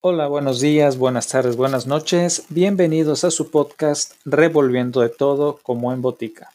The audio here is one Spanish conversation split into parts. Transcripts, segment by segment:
Hola, buenos días, buenas tardes, buenas noches. Bienvenidos a su podcast Revolviendo de todo como en botica.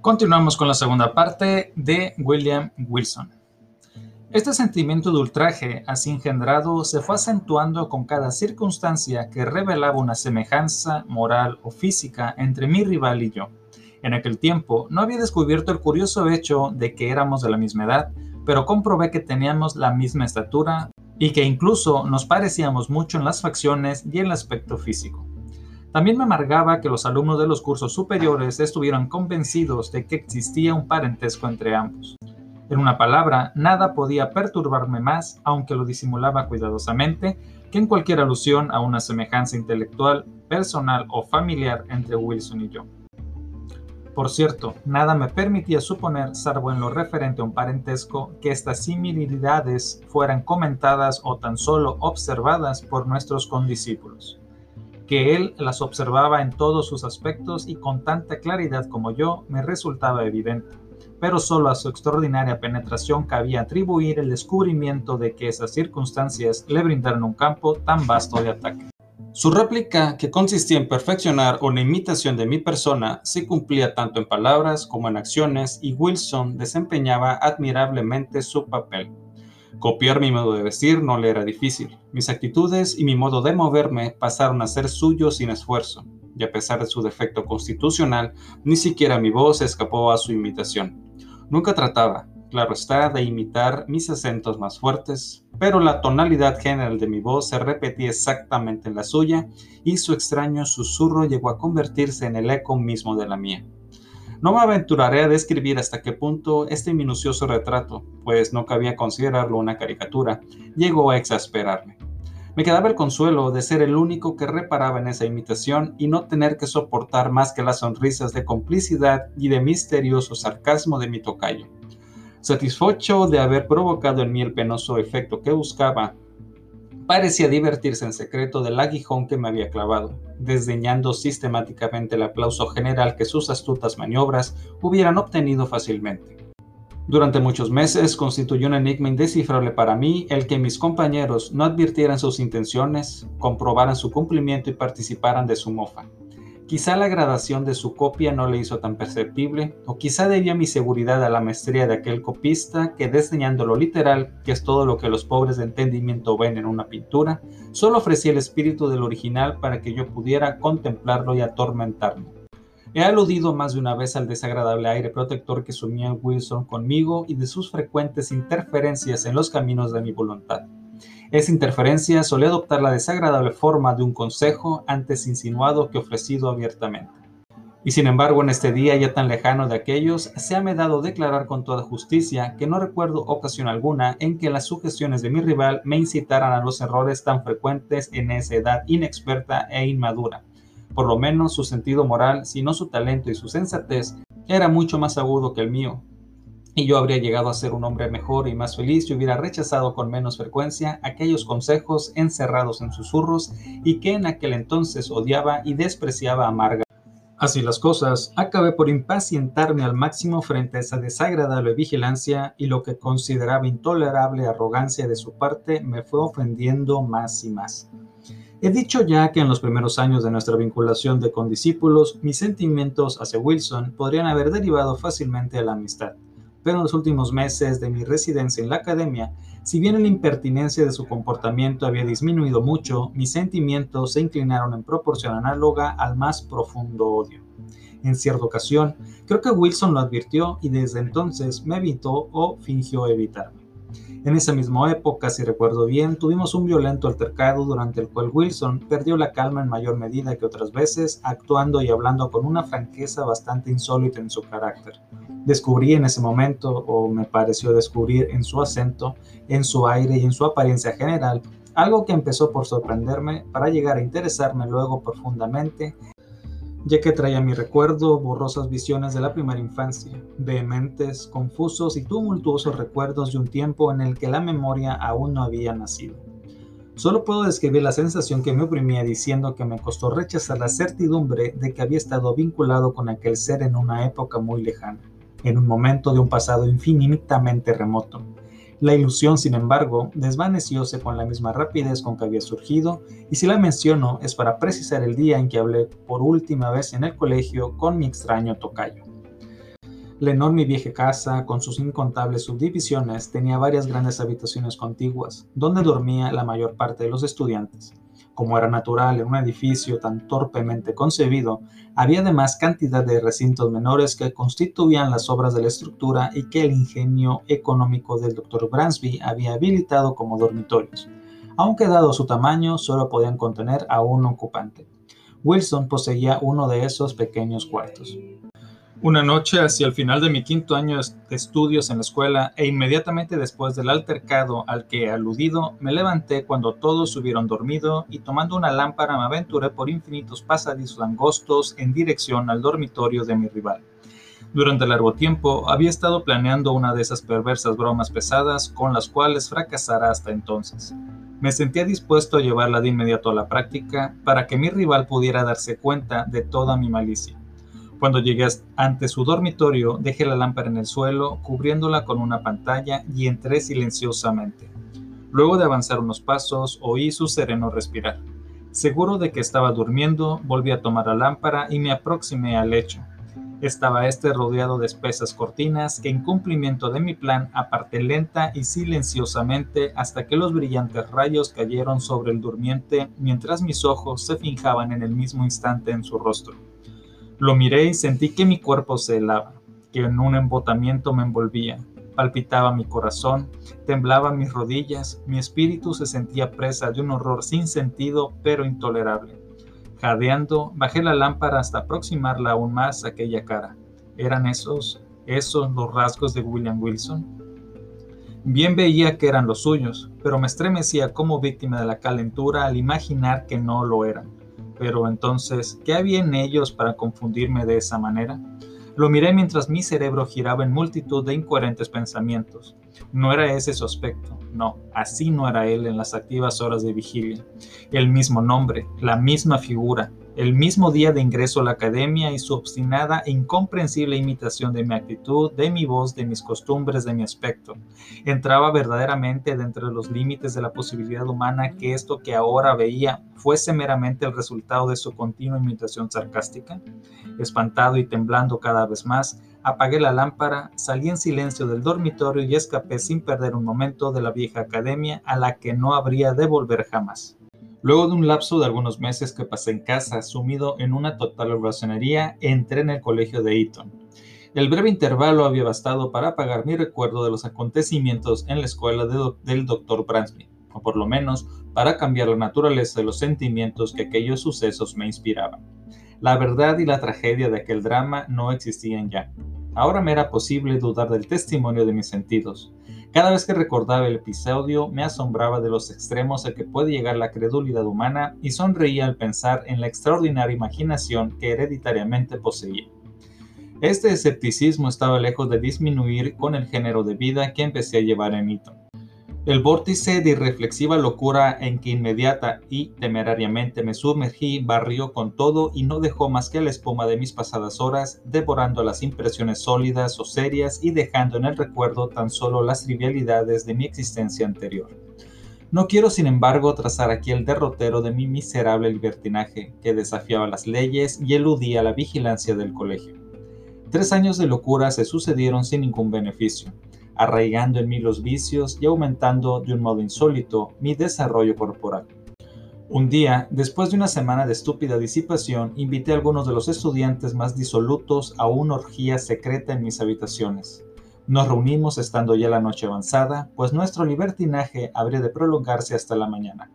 Continuamos con la segunda parte de William Wilson. Este sentimiento de ultraje así engendrado se fue acentuando con cada circunstancia que revelaba una semejanza moral o física entre mi rival y yo. En aquel tiempo no había descubierto el curioso hecho de que éramos de la misma edad, pero comprobé que teníamos la misma estatura y que incluso nos parecíamos mucho en las facciones y el aspecto físico. También me amargaba que los alumnos de los cursos superiores estuvieran convencidos de que existía un parentesco entre ambos. En una palabra, nada podía perturbarme más, aunque lo disimulaba cuidadosamente, que en cualquier alusión a una semejanza intelectual, personal o familiar entre Wilson y yo. Por cierto, nada me permitía suponer, salvo en lo referente a un parentesco, que estas similitudes fueran comentadas o tan solo observadas por nuestros condiscípulos que él las observaba en todos sus aspectos y con tanta claridad como yo me resultaba evidente, pero solo a su extraordinaria penetración cabía atribuir el descubrimiento de que esas circunstancias le brindaron un campo tan vasto de ataque. Su réplica, que consistía en perfeccionar una imitación de mi persona, se cumplía tanto en palabras como en acciones y Wilson desempeñaba admirablemente su papel. Copiar mi modo de vestir no le era difícil. Mis actitudes y mi modo de moverme pasaron a ser suyos sin esfuerzo, y a pesar de su defecto constitucional, ni siquiera mi voz escapó a su imitación. Nunca trataba, claro está, de imitar mis acentos más fuertes, pero la tonalidad general de mi voz se repetía exactamente en la suya, y su extraño susurro llegó a convertirse en el eco mismo de la mía. No me aventuraré a describir hasta qué punto este minucioso retrato, pues no cabía considerarlo una caricatura, llegó a exasperarme. Me quedaba el consuelo de ser el único que reparaba en esa imitación y no tener que soportar más que las sonrisas de complicidad y de misterioso sarcasmo de mi tocayo. Satisfecho de haber provocado en mí el penoso efecto que buscaba, parecía divertirse en secreto del aguijón que me había clavado, desdeñando sistemáticamente el aplauso general que sus astutas maniobras hubieran obtenido fácilmente. Durante muchos meses constituyó un enigma indescifrable para mí el que mis compañeros no advirtieran sus intenciones, comprobaran su cumplimiento y participaran de su mofa. Quizá la gradación de su copia no le hizo tan perceptible, o quizá debía mi seguridad a la maestría de aquel copista que, desdeñando lo literal, que es todo lo que los pobres de entendimiento ven en una pintura, solo ofrecía el espíritu del original para que yo pudiera contemplarlo y atormentarme. He aludido más de una vez al desagradable aire protector que sumía Wilson conmigo y de sus frecuentes interferencias en los caminos de mi voluntad. Esa interferencia solía adoptar la desagradable forma de un consejo antes insinuado que ofrecido abiertamente. Y sin embargo, en este día ya tan lejano de aquellos, se ha me dado declarar con toda justicia que no recuerdo ocasión alguna en que las sugestiones de mi rival me incitaran a los errores tan frecuentes en esa edad inexperta e inmadura. Por lo menos su sentido moral, si no su talento y su sensatez, era mucho más agudo que el mío, y yo habría llegado a ser un hombre mejor y más feliz y hubiera rechazado con menos frecuencia aquellos consejos encerrados en susurros y que en aquel entonces odiaba y despreciaba amarga. Así las cosas, acabé por impacientarme al máximo frente a esa desagradable vigilancia y lo que consideraba intolerable arrogancia de su parte me fue ofendiendo más y más. He dicho ya que en los primeros años de nuestra vinculación de condiscípulos, mis sentimientos hacia Wilson podrían haber derivado fácilmente a la amistad pero en los últimos meses de mi residencia en la academia, si bien la impertinencia de su comportamiento había disminuido mucho, mis sentimientos se inclinaron en proporción análoga al más profundo odio. En cierta ocasión, creo que Wilson lo advirtió y desde entonces me evitó o fingió evitarme. En esa misma época, si recuerdo bien, tuvimos un violento altercado durante el cual Wilson perdió la calma en mayor medida que otras veces, actuando y hablando con una franqueza bastante insólita en su carácter. Descubrí en ese momento, o me pareció descubrir en su acento, en su aire y en su apariencia general, algo que empezó por sorprenderme para llegar a interesarme luego profundamente ya que traía a mi recuerdo borrosas visiones de la primera infancia, vehementes, confusos y tumultuosos recuerdos de un tiempo en el que la memoria aún no había nacido. Solo puedo describir la sensación que me oprimía diciendo que me costó rechazar la certidumbre de que había estado vinculado con aquel ser en una época muy lejana, en un momento de un pasado infinitamente remoto. La ilusión, sin embargo, desvanecióse con la misma rapidez con que había surgido, y si la menciono es para precisar el día en que hablé por última vez en el colegio con mi extraño tocayo. La enorme vieja casa, con sus incontables subdivisiones, tenía varias grandes habitaciones contiguas, donde dormía la mayor parte de los estudiantes. Como era natural en un edificio tan torpemente concebido, había además cantidad de recintos menores que constituían las obras de la estructura y que el ingenio económico del Dr. Bransby había habilitado como dormitorios, aunque dado su tamaño solo podían contener a un ocupante. Wilson poseía uno de esos pequeños cuartos. Una noche, hacia el final de mi quinto año de estudios en la escuela e inmediatamente después del altercado al que he aludido, me levanté cuando todos hubieron dormido y tomando una lámpara me aventuré por infinitos pasadizos angostos en dirección al dormitorio de mi rival. Durante largo tiempo había estado planeando una de esas perversas bromas pesadas con las cuales fracasara hasta entonces. Me sentía dispuesto a llevarla de inmediato a la práctica para que mi rival pudiera darse cuenta de toda mi malicia. Cuando llegué ante su dormitorio, dejé la lámpara en el suelo, cubriéndola con una pantalla y entré silenciosamente. Luego de avanzar unos pasos, oí su sereno respirar. Seguro de que estaba durmiendo, volví a tomar la lámpara y me aproximé al lecho. Estaba este rodeado de espesas cortinas que en cumplimiento de mi plan aparté lenta y silenciosamente hasta que los brillantes rayos cayeron sobre el durmiente mientras mis ojos se fijaban en el mismo instante en su rostro. Lo miré y sentí que mi cuerpo se helaba, que en un embotamiento me envolvía. Palpitaba mi corazón, temblaban mis rodillas, mi espíritu se sentía presa de un horror sin sentido pero intolerable. Jadeando, bajé la lámpara hasta aproximarla aún más a aquella cara. ¿Eran esos, esos los rasgos de William Wilson? Bien veía que eran los suyos, pero me estremecía como víctima de la calentura al imaginar que no lo eran. Pero entonces, ¿qué había en ellos para confundirme de esa manera? Lo miré mientras mi cerebro giraba en multitud de incoherentes pensamientos. No era ese su aspecto, no, así no era él en las activas horas de vigilia. El mismo nombre, la misma figura, el mismo día de ingreso a la academia y su obstinada e incomprensible imitación de mi actitud, de mi voz, de mis costumbres, de mi aspecto. Entraba verdaderamente dentro de los límites de la posibilidad humana que esto que ahora veía fuese meramente el resultado de su continua imitación sarcástica. Espantado y temblando cada vez más, apagué la lámpara, salí en silencio del dormitorio y escapé sin perder un momento de la vieja academia a la que no habría de volver jamás. Luego de un lapso de algunos meses que pasé en casa, sumido en una total oracionería, entré en el colegio de Eton. El breve intervalo había bastado para apagar mi recuerdo de los acontecimientos en la escuela del Dr. Bransby, o por lo menos para cambiar la naturaleza de los sentimientos que aquellos sucesos me inspiraban. La verdad y la tragedia de aquel drama no existían ya. Ahora me era posible dudar del testimonio de mis sentidos. Cada vez que recordaba el episodio me asombraba de los extremos a que puede llegar la credulidad humana y sonreía al pensar en la extraordinaria imaginación que hereditariamente poseía. Este escepticismo estaba lejos de disminuir con el género de vida que empecé a llevar en Eton. El vórtice de irreflexiva locura en que inmediata y temerariamente me sumergí barrió con todo y no dejó más que la espuma de mis pasadas horas, devorando las impresiones sólidas o serias y dejando en el recuerdo tan solo las trivialidades de mi existencia anterior. No quiero, sin embargo, trazar aquí el derrotero de mi miserable libertinaje, que desafiaba las leyes y eludía la vigilancia del colegio. Tres años de locura se sucedieron sin ningún beneficio arraigando en mí los vicios y aumentando de un modo insólito mi desarrollo corporal. Un día, después de una semana de estúpida disipación, invité a algunos de los estudiantes más disolutos a una orgía secreta en mis habitaciones. Nos reunimos estando ya la noche avanzada, pues nuestro libertinaje habría de prolongarse hasta la mañana.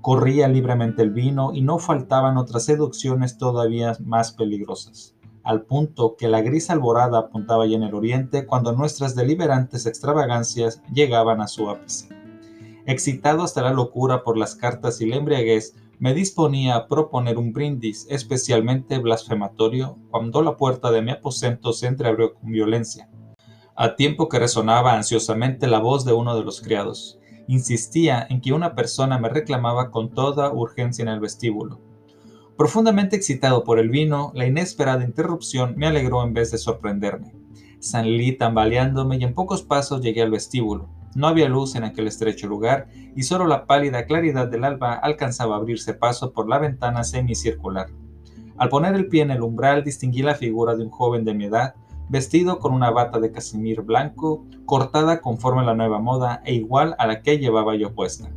Corría libremente el vino y no faltaban otras seducciones todavía más peligrosas al punto que la gris alborada apuntaba ya en el oriente cuando nuestras deliberantes extravagancias llegaban a su ápice. Excitado hasta la locura por las cartas y la embriaguez, me disponía a proponer un brindis especialmente blasfematorio cuando la puerta de mi aposento se entreabrió con violencia, a tiempo que resonaba ansiosamente la voz de uno de los criados. insistía en que una persona me reclamaba con toda urgencia en el vestíbulo. Profundamente excitado por el vino, la inesperada interrupción me alegró en vez de sorprenderme. Salí tambaleándome y en pocos pasos llegué al vestíbulo. No había luz en aquel estrecho lugar y solo la pálida claridad del alba alcanzaba a abrirse paso por la ventana semicircular. Al poner el pie en el umbral distinguí la figura de un joven de mi edad, vestido con una bata de casimir blanco, cortada conforme a la nueva moda e igual a la que llevaba yo puesta.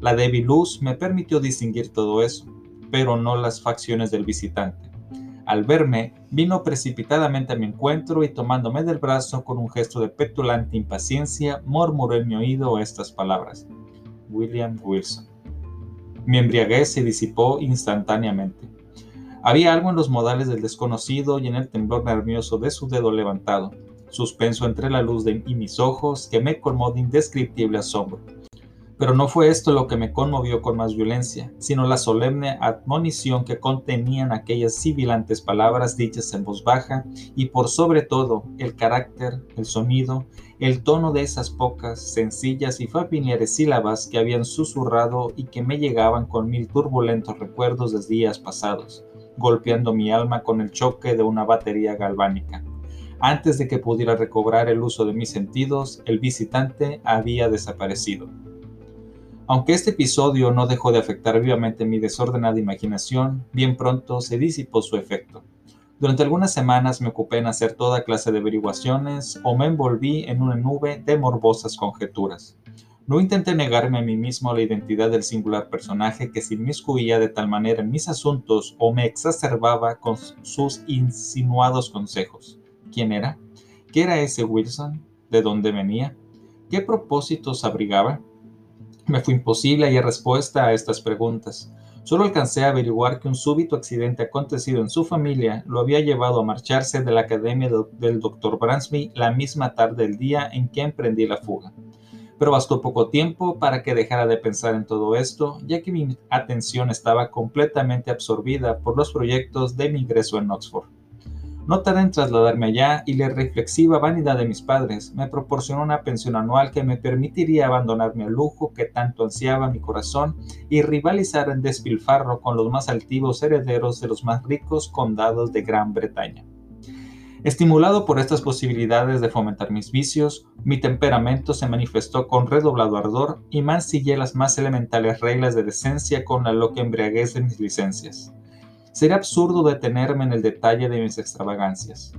La débil luz me permitió distinguir todo eso, pero no las facciones del visitante. Al verme, vino precipitadamente a mi encuentro y tomándome del brazo con un gesto de petulante impaciencia, murmuró en mi oído estas palabras. William Wilson. Mi embriaguez se disipó instantáneamente. Había algo en los modales del desconocido y en el temblor nervioso de su dedo levantado, suspenso entre la luz de, y mis ojos, que me colmó de indescriptible asombro. Pero no fue esto lo que me conmovió con más violencia, sino la solemne admonición que contenían aquellas sibilantes palabras dichas en voz baja y por sobre todo el carácter, el sonido, el tono de esas pocas, sencillas y familiares sílabas que habían susurrado y que me llegaban con mil turbulentos recuerdos de días pasados, golpeando mi alma con el choque de una batería galvánica. Antes de que pudiera recobrar el uso de mis sentidos, el visitante había desaparecido. Aunque este episodio no dejó de afectar vivamente mi desordenada imaginación, bien pronto se disipó su efecto. Durante algunas semanas me ocupé en hacer toda clase de averiguaciones o me envolví en una nube de morbosas conjeturas. No intenté negarme a mí mismo la identidad del singular personaje que se inmiscuía de tal manera en mis asuntos o me exacerbaba con sus insinuados consejos. ¿Quién era? ¿Qué era ese Wilson? ¿De dónde venía? ¿Qué propósitos abrigaba? Me fue imposible hallar respuesta a estas preguntas. Solo alcancé a averiguar que un súbito accidente acontecido en su familia lo había llevado a marcharse de la academia del Dr. Bransby la misma tarde del día en que emprendí la fuga. Pero bastó poco tiempo para que dejara de pensar en todo esto, ya que mi atención estaba completamente absorbida por los proyectos de mi ingreso en Oxford. No tardé en trasladarme allá y la reflexiva vanidad de mis padres me proporcionó una pensión anual que me permitiría abandonarme al lujo que tanto ansiaba mi corazón y rivalizar en despilfarro con los más altivos herederos de los más ricos condados de Gran Bretaña. Estimulado por estas posibilidades de fomentar mis vicios, mi temperamento se manifestó con redoblado ardor y mancillé las más elementales reglas de decencia con la loca embriaguez de mis licencias. Sería absurdo detenerme en el detalle de mis extravagancias.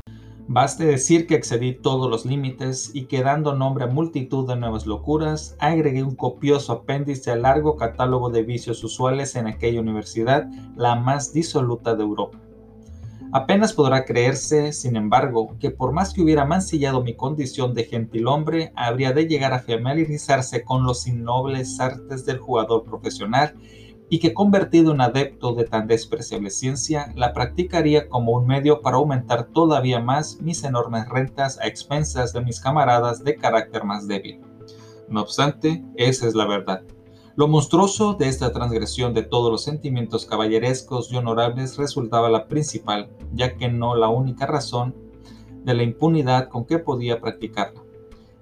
Baste decir que excedí todos los límites y que dando nombre a multitud de nuevas locuras, agregué un copioso apéndice al largo catálogo de vicios usuales en aquella universidad, la más disoluta de Europa. Apenas podrá creerse, sin embargo, que por más que hubiera mancillado mi condición de gentilhombre, habría de llegar a familiarizarse con los innobles artes del jugador profesional y que convertido en adepto de tan despreciable ciencia, la practicaría como un medio para aumentar todavía más mis enormes rentas a expensas de mis camaradas de carácter más débil. No obstante, esa es la verdad. Lo monstruoso de esta transgresión de todos los sentimientos caballerescos y honorables resultaba la principal, ya que no la única razón de la impunidad con que podía practicarla.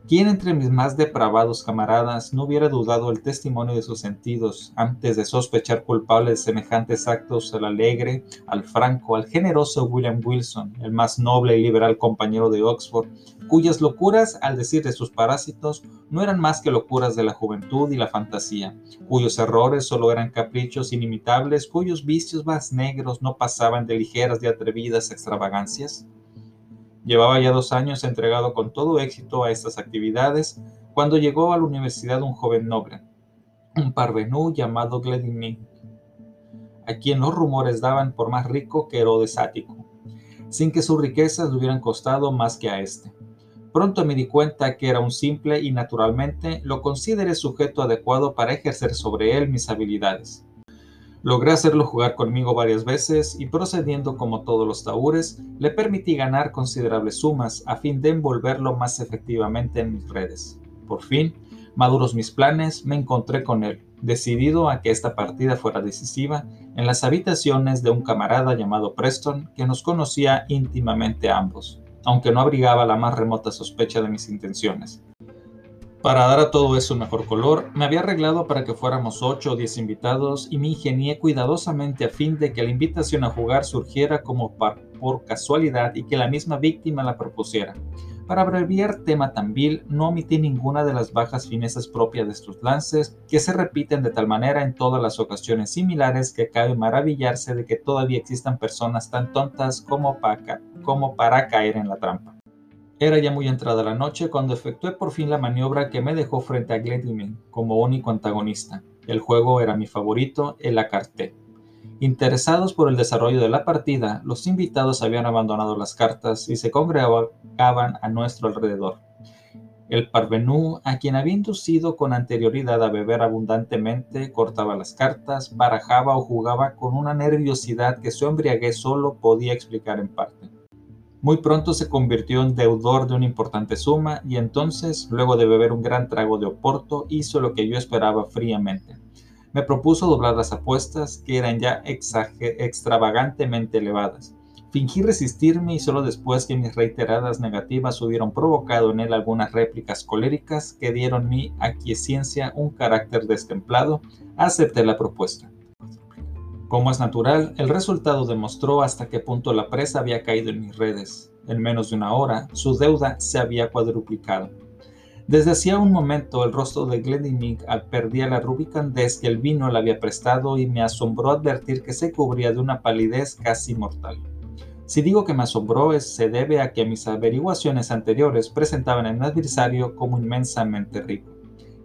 ¿Quién entre mis más depravados camaradas no hubiera dudado el testimonio de sus sentidos antes de sospechar culpable de semejantes actos al alegre, al franco, al generoso William Wilson, el más noble y liberal compañero de Oxford, cuyas locuras, al decir de sus parásitos, no eran más que locuras de la juventud y la fantasía, cuyos errores solo eran caprichos inimitables, cuyos vicios más negros no pasaban de ligeras y atrevidas extravagancias? Llevaba ya dos años entregado con todo éxito a estas actividades cuando llegó a la universidad un joven noble, un parvenú llamado Gledimnik, a quien los rumores daban por más rico que Herodes Ático, sin que sus riquezas le hubieran costado más que a éste. Pronto me di cuenta que era un simple y naturalmente lo consideré sujeto adecuado para ejercer sobre él mis habilidades. Logré hacerlo jugar conmigo varias veces y procediendo como todos los taúres, le permití ganar considerables sumas a fin de envolverlo más efectivamente en mis redes. Por fin, maduros mis planes, me encontré con él, decidido a que esta partida fuera decisiva, en las habitaciones de un camarada llamado Preston que nos conocía íntimamente ambos, aunque no abrigaba la más remota sospecha de mis intenciones. Para dar a todo eso un mejor color, me había arreglado para que fuéramos 8 o 10 invitados y me ingenié cuidadosamente a fin de que la invitación a jugar surgiera como por casualidad y que la misma víctima la propusiera. Para abreviar tema tan vil, no omití ninguna de las bajas finezas propias de estos lances, que se repiten de tal manera en todas las ocasiones similares que cabe maravillarse de que todavía existan personas tan tontas como para, como para caer en la trampa. Era ya muy entrada la noche cuando efectué por fin la maniobra que me dejó frente a Glendinning como único antagonista. El juego era mi favorito, el acarté. Interesados por el desarrollo de la partida, los invitados habían abandonado las cartas y se congregaban a nuestro alrededor. El parvenú, a quien había inducido con anterioridad a beber abundantemente, cortaba las cartas, barajaba o jugaba con una nerviosidad que su embriaguez solo podía explicar en parte. Muy pronto se convirtió en deudor de una importante suma y entonces, luego de beber un gran trago de oporto, hizo lo que yo esperaba fríamente. Me propuso doblar las apuestas, que eran ya extravagantemente elevadas. Fingí resistirme y solo después que mis reiteradas negativas hubieron provocado en él algunas réplicas coléricas que dieron mi aquiescencia un carácter destemplado, acepté la propuesta. Como es natural, el resultado demostró hasta qué punto la presa había caído en mis redes. En menos de una hora, su deuda se había cuadruplicado. Desde hacía un momento el rostro de Glendinning perdía la rubicandez que el vino le había prestado y me asombró advertir que se cubría de una palidez casi mortal. Si digo que me asombró, se debe a que mis averiguaciones anteriores presentaban a mi adversario como inmensamente rico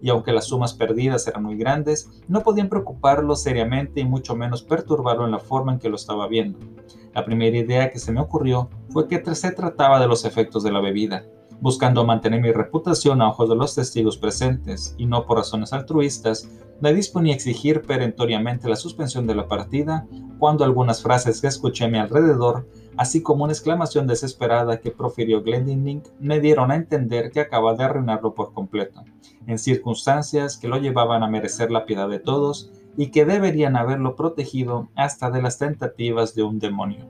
y aunque las sumas perdidas eran muy grandes, no podían preocuparlo seriamente y mucho menos perturbarlo en la forma en que lo estaba viendo. La primera idea que se me ocurrió fue que se trataba de los efectos de la bebida, buscando mantener mi reputación a ojos de los testigos presentes, y no por razones altruistas, me disponía a exigir perentoriamente la suspensión de la partida cuando algunas frases que escuché a mi alrededor, así como una exclamación desesperada que profirió Glendinning, me dieron a entender que acaba de arruinarlo por completo, en circunstancias que lo llevaban a merecer la piedad de todos y que deberían haberlo protegido hasta de las tentativas de un demonio.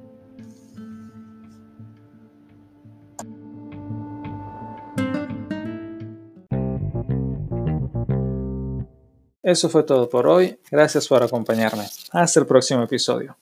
Eso fue todo por hoy. Gracias por acompañarme. Hasta el próximo episodio.